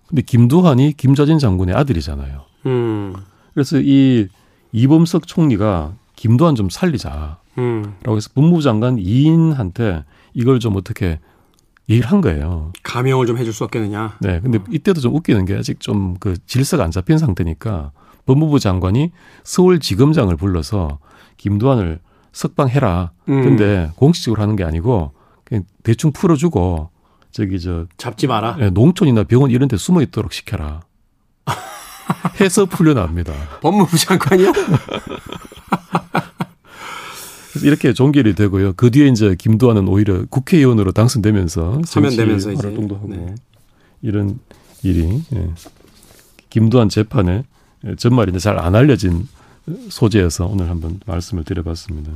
근데 김두한이 김자진 장군의 아들이잖아요. 음. 그래서 이 이범석 총리가 김두한 좀 살리자라고 음. 해서 법무부 장관 이인한테 이걸 좀 어떻게 얘기를 한 거예요. 감형을 좀 해줄 수 없겠느냐. 네. 근데 이때도 좀 웃기는 게 아직 좀 그 질서가 안 잡힌 상태니까 법무부 장관이 서울지검장을 불러서 김두한을 석방해라. 음. 근데 공식적으로 하는 게 아니고 그냥 대충 풀어주고 저기 저 잡지 마라. 예, 농촌이나 병원 이런 데 숨어 있도록 시켜라. 해서 풀려납니다. 법무부 장관이요? 그래서 이렇게 종결이 되고요. 그 뒤에 이제 김두한은 오히려 국회의원으로 당선되면서 사면되면서. 활동도 하고 네. 이런 일이 예. 김두한 재판의 전말인데 잘 안 알려진 소재여서 오늘 한번 말씀을 드려봤습니다.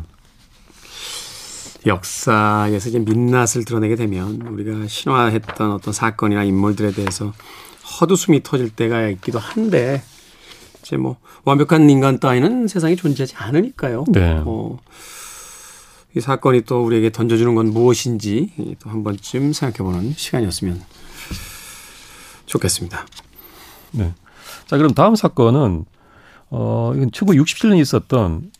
역사에서 이제 민낯을 드러내게 되면 우리가 신화했던 어떤 사건이나 인물들에 대해서 헛웃음이 터질 때가 있기도 한데 이제 뭐 완벽한 인간 따위는 세상에 존재하지 않으니까요. 네. 어, 이 사건이 또 우리에게 던져주는 건 무엇인지 또 한 번쯤 생각해보는 시간이었으면 좋겠습니다. 네. 자, 그럼 다음 사건은 어 이건 1967년에 있었던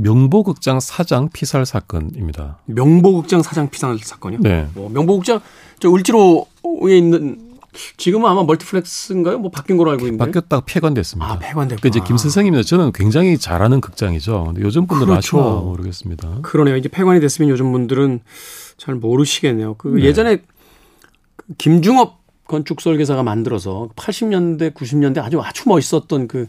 명보극장 사장 피살 사건입니다. 명보극장 사장 피살 사건이요? 네. 뭐 명보극장 저 을지로에 있는 지금은 아마 멀티플렉스인가요? 뭐 바뀐 걸로 알고 있는데. 바뀌었다가 폐관됐습니다. 아, 폐관됐구나. 그 이제 김선생입니다. 저는 굉장히 잘 아는 극장이죠. 근데 요즘 분들은 그렇죠. 아시나 모르겠습니다. 그러네요. 이제 폐관이 됐으면 요즘 분들은 잘 모르시겠네요. 그 네. 예전에 그 김중업 건축 설계사가 만들어서 80년대, 90년대 아주 아주 멋있었던 그 어,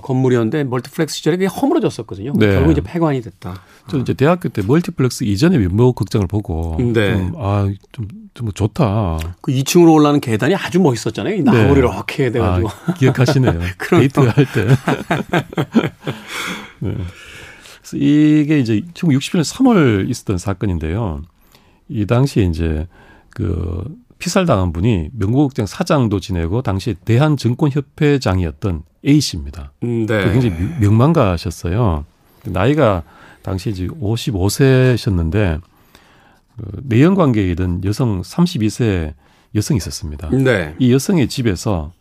건물이었는데 멀티플렉스 시절에 그게 허물어졌었거든요. 네. 결국 이제 폐관이 됐다. 저 이제 대학교 때 멀티플렉스 이전의 명보 극장을 보고 네. 좀, 아, 좀, 좀 좋다. 그 2층으로 올라가는 계단이 아주 멋있었잖아요. 이 나무를 네. 이렇게 돼가지고. 아, 기억하시네요. 그럼요. 데이트 할 때. 네. 그래서 이게 이제 1967년 3월 있었던 사건인데요. 이 당시에 이제 그 피살당한 분이 명보극장 사장도 지내고 당시 대한증권협회장이었던 A 씨입니다. 음, 네. 그 굉장히 명- 명망가셨어요. 나이가 당시 이제 55세셨는데 그 내연 관계에 있던 여성 32세 여성이 있었습니다. 네. 이 여성의 집에서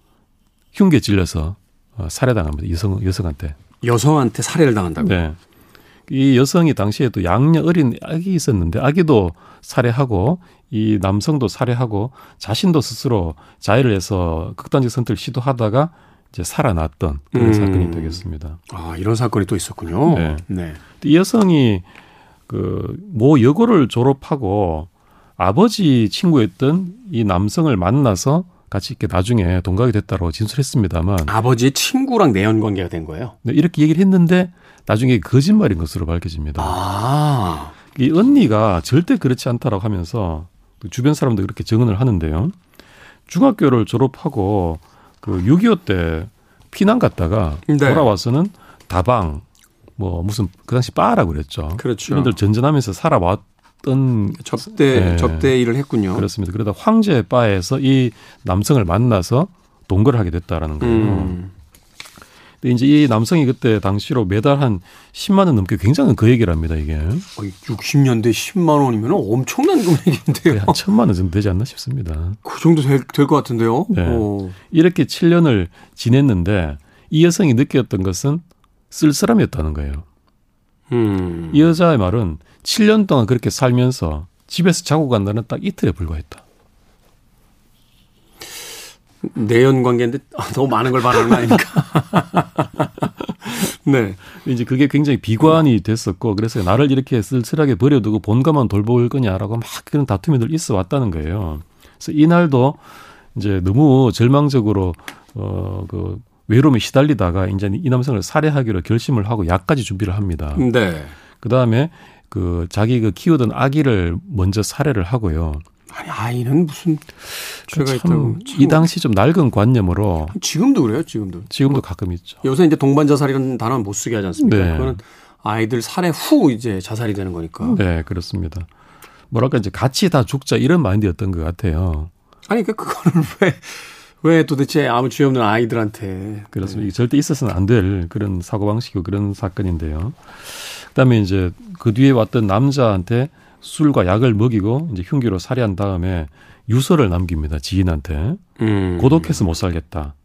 흉기에 찔려서 어, 살해당합니다. 여성 여성한테. 여성한테 살해를 당한다고. 네. 이 여성이 당시에 또 양녀 어린 아기 있었는데 아기도 살해하고 이 남성도 살해하고 자신도 스스로 자해를 해서 극단적 선택을 시도하다가 이제 살아났던 그런 음. 사건이 되겠습니다. 아, 이런 사건이 또 있었군요. 네. 네. 이 여성이 그 모 여고를 졸업하고 아버지 친구였던 이 남성을 만나서 같이 이렇게 나중에 동갑이 됐다고 진술했습니다만 아버지의 친구랑 내연 관계가 된 거예요. 네, 이렇게 얘기를 했는데 나중에 거짓말인 것으로 밝혀집니다. 아. 이 언니가 절대 그렇지 않다라고 하면서 또 주변 사람들 그렇게 증언을 하는데요. 중학교를 졸업하고 그 6.25 때 피난 갔다가 네. 돌아와서는 다방 뭐 무슨 그 당시 바라고 그랬죠. 그렇죠. 이런 들 전전하면서 살아왔던 접대 네. 접대 일을 했군요. 그렇습니다. 그러다 황제 바에서 이 남성을 만나서 동거를 하게 됐다라는 거예요. 음. 근데 이제 이 남성이 그때 당시로 매달 한 10만 원 넘게 굉장한 그 얘기를 합니다, 이게. 어, 60년대 10만 원이면 엄청난 금액인데요. 한 천만 원 정도 되지 않나 싶습니다. 그 정도 될 것 같은데요. 네. 어. 이렇게 7년을 지냈는데 이 여성이 느꼈던 것은 쓸쓸함이었다는 거예요. 음. 이 여자의 말은 7년 동안 그렇게 살면서 집에서 자고 간다는 딱 이틀에 불과했다. 내연 관계인데 아, 너무 많은 걸 바라는 거 아닙니까? 네. 이제 그게 굉장히 비관이 됐었고 그래서 나를 이렇게 쓸쓸하게 버려두고 본가만 돌볼 거냐라고 막 그런 다툼이 늘 있어 왔다는 거예요. 그래서 이날도 이제 너무 절망적으로 어그 외로움에 시달리다가 이제 이 남성을 살해하기로 결심을 하고 약까지 준비를 합니다. 네. 그 다음에 그 자기 그 키우던 아기를 먼저 살해를 하고요. 아니 아이는 무슨 죄가 있다고. 참이 당시 좀 낡은 관념으로 지금도 그래요. 지금도. 지금도 가끔 있죠. 요새 이제 동반자살이라는 단어는 못 쓰게 하지 않습니까? 네. 그거는 아이들 살해 후 이제 자살이 되는 거니까. 네, 그렇습니다. 뭐랄까 이제 같이 다 죽자 이런 마인드였던 것 같아요. 아니 그 그거는 왜왜 도대체 아무 죄 없는 아이들한테 그렇습니다. 이게 절대 있어서는 안 될 그런 사고 방식이고 그런 사건인데요. 그다음에 이제 그 뒤에 왔던 남자한테 술과 약을 먹이고 이제 흉기로 살해한 다음에 유서를 남깁니다. 지인한테. 음. 고독해서 못 살겠다.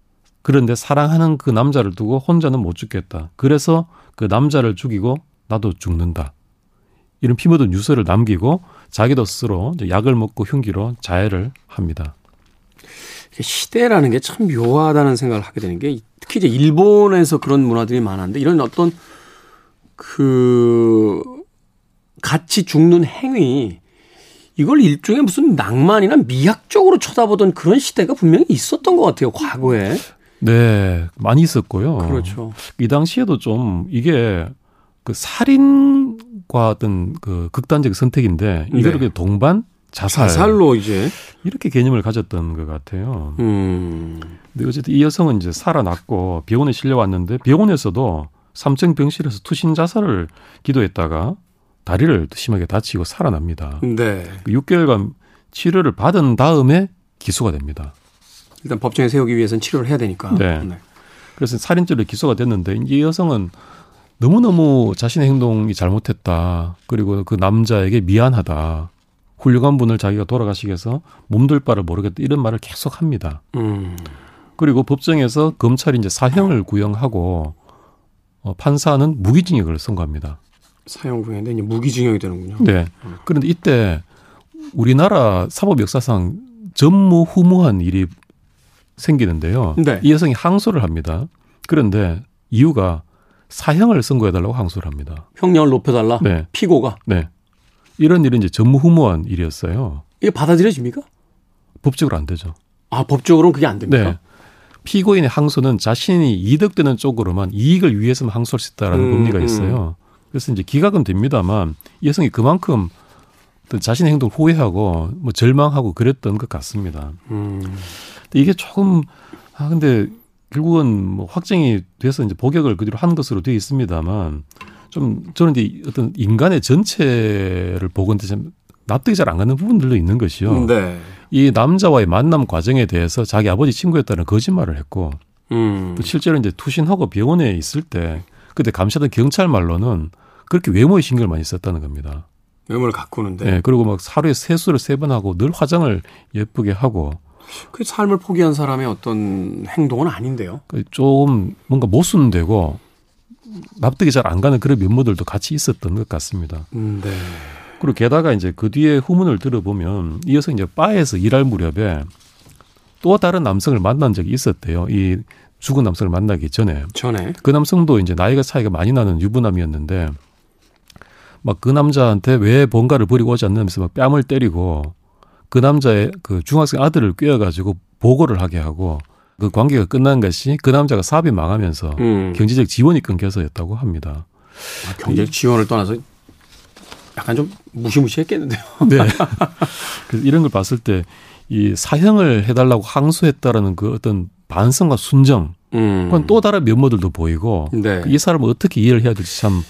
그런데 사랑하는 그 남자를 두고 혼자는 못 죽겠다. 그래서 그 남자를 죽이고 나도 죽는다. 이런 피 묻은 유서를 남기고 자기도 스스로 약을 먹고 흉기로 자해를 합니다. 시대라는 게 참 묘하다는 생각을 하게 되는 게 특히 이제 일본에서 그런 문화들이 많은데 이런 어떤 그 같이 죽는 행위 이걸 일종의 무슨 낭만이나 미학적으로 쳐다보던 그런 시대가 분명히 있었던 것 같아요 과거에 네, 많이 있었고요. 그렇죠 이 당시에도 좀 이게 그 살인과 어떤 그 극단적 선택인데 네. 이거를 그냥 동반 자살, 자살로 이제 이렇게 개념을 가졌던 것 같아요. 음 근데 어쨌든 이 여성은 이제 살아났고 병원에 실려왔는데 병원에서도 삼층 병실에서 투신 자살을 기도했다가 다리를 심하게 다치고 살아납니다. 네. 그 6개월간 치료를 받은 다음에 기소가 됩니다. 일단 법정에 세우기 위해서는 치료를 해야 되니까. 네. 그래서 살인죄로 기소가 됐는데 이 여성은 너무너무 자신의 행동이 잘못했다. 그리고 그 남자에게 미안하다. 훌륭한 분을 자기가 돌아가시게 해서 몸둘 바를 모르겠다. 이런 말을 계속 합니다. 음. 그리고 법정에서 검찰이 이제 사형을 구형하고 어, 판사는 무기징역을 선고합니다. 사형 구형인데 이제 무기징역이 되는군요. 네. 그런데 이때 우리나라 사법 역사상 전무후무한 일이 생기는데요. 네. 이 여성이 항소를 합니다. 그런데 이유가 사형을 선고해달라고 항소를 합니다. 형량을 높여달라. 네. 피고가 네. 이런 일은 이제 전무후무한 일이었어요. 이게 받아들여집니까? 법적으로 안 되죠. 아, 법적으로는 그게 안 됩니까? 네. 피고인의 항소는 자신이 이득되는 쪽으로만 이익을 위해서만 항소할 수 있다라는 음, 법리가 있어요. 그래서 이제 기각은 됩니다만 이 여성이 그만큼 자신의 행동을 후회하고 뭐 절망하고 그랬던 것 같습니다. 음. 근데 이게 조금 아 근데 결국은 뭐 확정이 돼서 이제 복역을 그대로 한 것으로 되어 있습니다만 좀 저는 이제 어떤 인간의 전체를 보건데 좀 납득이 잘 안 가는 부분들도 있는 것이요. 네. 이 남자와의 만남 과정에 대해서 자기 아버지 친구였다는 거짓말을 했고 음. 또 실제로 이제 투신하고 병원에 있을 때 그때 감시하던 경찰 말로는 그렇게 외모에 신경을 많이 썼다는 겁니다. 외모를 가꾸는데 네. 그리고 막 하루에 세수를 세 번 하고 늘 화장을 예쁘게 하고 그 삶을 포기한 사람의 어떤 행동은 아닌데요. 그좀 뭔가 모순되고 납득이 잘 안 가는 그런 면모들도 같이 있었던 것 같습니다. 음, 네. 그리고 게다가 이제 그 뒤에 후문을 들어보면 이 여성이 이제 바에서 일할 무렵에 또 다른 남성을 만난 적이 있었대요. 이 죽은 남성을 만나기 전에. 전에 그 남성도 이제 나이가 차이가 많이 나는 유부남이었는데 막 그 남자한테 왜 뭔가를 버리고 오지 않는면서 막 뺨을 때리고 그 남자의 그 중학생 아들을 꿰어가지고 보고를 하게 하고 그 관계가 끝난 것이 그 남자가 사업이 망하면서 음. 경제적 지원이 끊겨서였다고 합니다. 아, 경제 지원을 떠나서 약간 좀 무시무시했겠는데요. 네. 그래서 이런 걸 봤을 때 이 사형을 해달라고 항소했다라는 그 어떤 반성과 순정, 음. 그건 또 다른 면모들도 보이고 네. 이 사람을 어떻게 이해를 해야 될지 참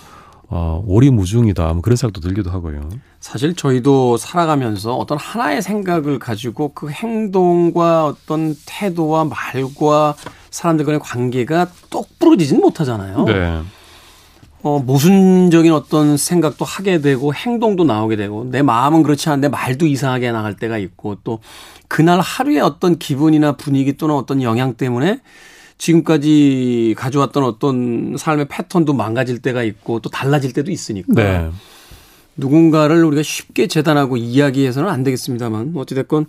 어, 오리무중이다. 뭐 그런 생각도 들기도 하고요. 사실 저희도 살아가면서 어떤 하나의 생각을 가지고 그 행동과 어떤 태도와 말과 사람들 간의 관계가 똑 부러지지는 못하잖아요. 네. 어, 모순적인 어떤 생각도 하게 되고 행동도 나오게 되고 내 마음은 그렇지 않은데 말도 이상하게 나갈 때가 있고 또 그날 하루의 어떤 기분이나 분위기 또는 어떤 영향 때문에 지금까지 가져왔던 어떤 삶의 패턴도 망가질 때가 있고 또 달라질 때도 있으니까 네. 누군가를 우리가 쉽게 재단하고 이야기해서는 안 되겠습니다만 어찌됐건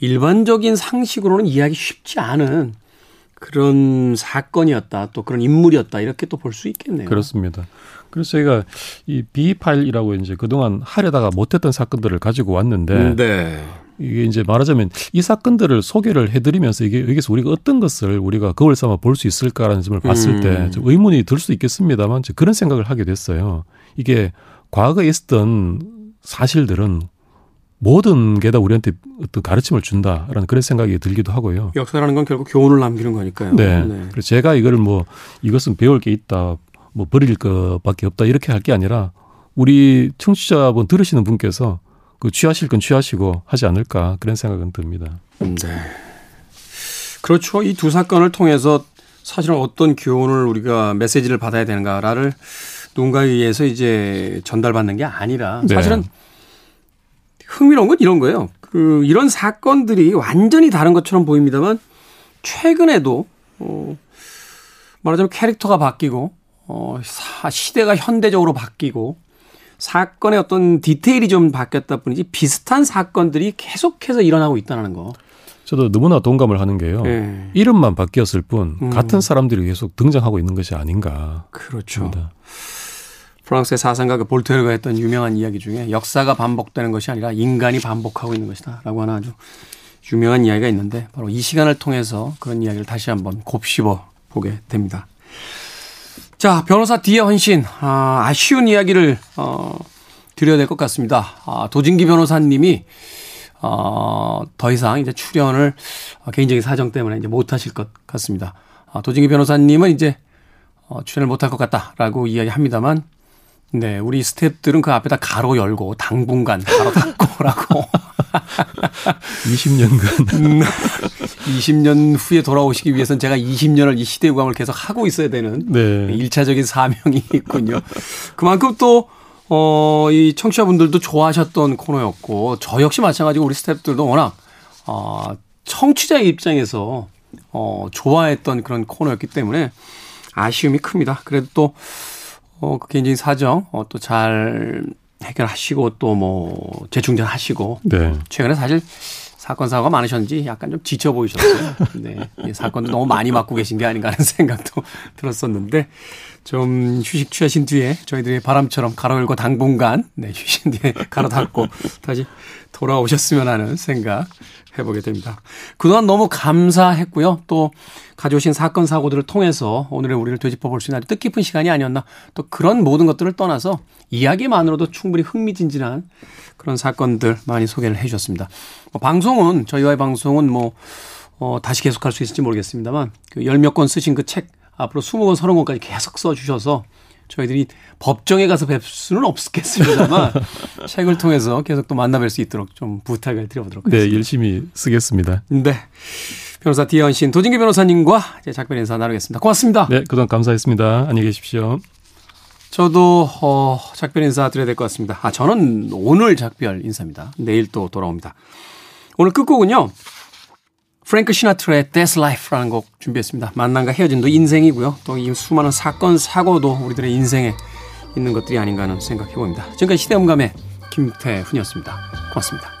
일반적인 상식으로는 이해하기 쉽지 않은 그런 사건이었다 또 그런 인물이었다 이렇게 또 볼 수 있겠네요. 그렇습니다. 그래서 저희가 이 B 파일이라고 이제 그동안 하려다가 못했던 사건들을 가지고 왔는데 네. 이게 이제 말하자면 이 사건들을 소개를 해드리면서 이게 여기서 우리가 어떤 것을 우리가 거울 삼아 볼 수 있을까라는 점을 봤을 음. 때좀 의문이 들 수 있겠습니다만 그런 생각을 하게 됐어요. 이게 과거에 있었던 사실들은 모든 게 다 우리한테 어떤 가르침을 준다라는 그런 생각이 들기도 하고요. 역사라는 건 결국 교훈을 남기는 거니까요. 네. 그래서 제가 이거를 뭐 이것은 배울 게 있다, 뭐 버릴 것밖에 없다 이렇게 할 게 아니라 우리 청취자분 들으시는 분께서 그 취하실 건 취하시고 하지 않을까 그런 생각은 듭니다. 네. 그렇죠. 이 두 사건을 통해서 사실은 어떤 교훈을 우리가 메시지를 받아야 되는가를 누군가에 의해서 이제 전달받는 게 아니라 네. 사실은 흥미로운 건 이런 거예요. 그 이런 사건들이 완전히 다른 것처럼 보입니다만 최근에도 어 말하자면 캐릭터가 바뀌고 어 사- 시대가 현대적으로 바뀌고 사건의 어떤 디테일이 좀 바뀌었다 뿐이지 비슷한 사건들이 계속해서 일어나고 있다는 거. 저도 너무나 동감을 하는 게요. 예. 이름만 바뀌었을 뿐 음. 같은 사람들이 계속 등장하고 있는 것이 아닌가. 그렇죠. 합니다. 프랑스의 사상가 그 볼테르가 했던 유명한 이야기 중에 역사가 반복되는 것이 아니라 인간이 반복하고 있는 것이다라고 하는 아주 유명한 이야기가 있는데 바로 이 시간을 통해서 그런 이야기를 다시 한번 곱씹어 보게 됩니다. 자, 변호사 뒤의 헌신. 아, 아쉬운 이야기를 어 드려야 될 것 같습니다. 아, 도진기 변호사님이 어, 더 이상 이제 출연을 어, 개인적인 사정 때문에 이제 못 하실 것 같습니다. 아, 도진기 변호사님은 이제 어, 출연을 못 할 것 같다라고 이야기 합니다만 네, 우리 스탭들은 그 앞에다 가로 열고 당분간 가로 닫고라고 20년간 20년 후에 돌아오시기 위해서는 제가 20년을 이 시대 유감을 계속 하고 있어야 되는 네. 일차적인 사명이 있군요. 그만큼 또, 어, 이 청취자분들도 좋아하셨던 코너였고, 저 역시 마찬가지고 우리 스탭들도 워낙, 어, 청취자의 입장에서, 어, 좋아했던 그런 코너였기 때문에 아쉬움이 큽니다. 그래도 또, 어, 그 개인적인 사정, 어, 또 잘 해결하시고 또 뭐 재충전 하시고 네. 최근에 사실 사건 사고가 많으셨는지 약간 좀 지쳐 보이셨어요. 네. 이 사건도 너무 많이 맡고 계신 게 아닌가 하는 생각도 들었었는데 좀 휴식 취하신 뒤에 저희들이 바람처럼 가로 열고 당분간 네, 휴신 뒤에 가로 닫고 다시 돌아오셨으면 하는 생각 해보게 됩니다. 그동안 너무 감사했고요. 또 가져오신 사건 사고들을 통해서 오늘의 우리를 되짚어 볼 수 있는 아주 뜻깊은 시간이 아니었나. 또 그런 모든 것들을 떠나서 이야기만으로도 충분히 흥미진진한 그런 사건들 많이 소개를 해 주셨습니다. 뭐 방송은 저희와의 방송은 뭐 어, 다시 계속할 수 있을지 모르겠습니다만 그 열 몇 권 쓰신 그 책 앞으로 20권, 30권까지 계속 써 주셔서 저희들이 법정에 가서 뵐 수는 없겠습니다만 책을 통해서 계속 또 만나뵐 수 있도록 좀 부탁을 드려보도록 네, 하겠습니다. 열심히 쓰겠습니다. 네. 변호사 디현 신 도진기 변호사님과 이제 작별 인사 나누겠습니다. 고맙습니다. 네, 그동안 감사했습니다. 안녕히 계십시오. 저도 어, 작별 인사 드려야 될 것 같습니다. 아 저는 오늘 작별 인사입니다. 내일 또 돌아옵니다. 오늘 끝곡은요. 프랭크 시나트라의 That's Life라는 곡 준비했습니다. 만남과 헤어짐도 인생이고요. 또 이 수많은 사건 사고도 우리들의 인생에 있는 것들이 아닌가 하는 생각해 봅니다. 지금까지 시대음감의 김태훈이었습니다. 고맙습니다.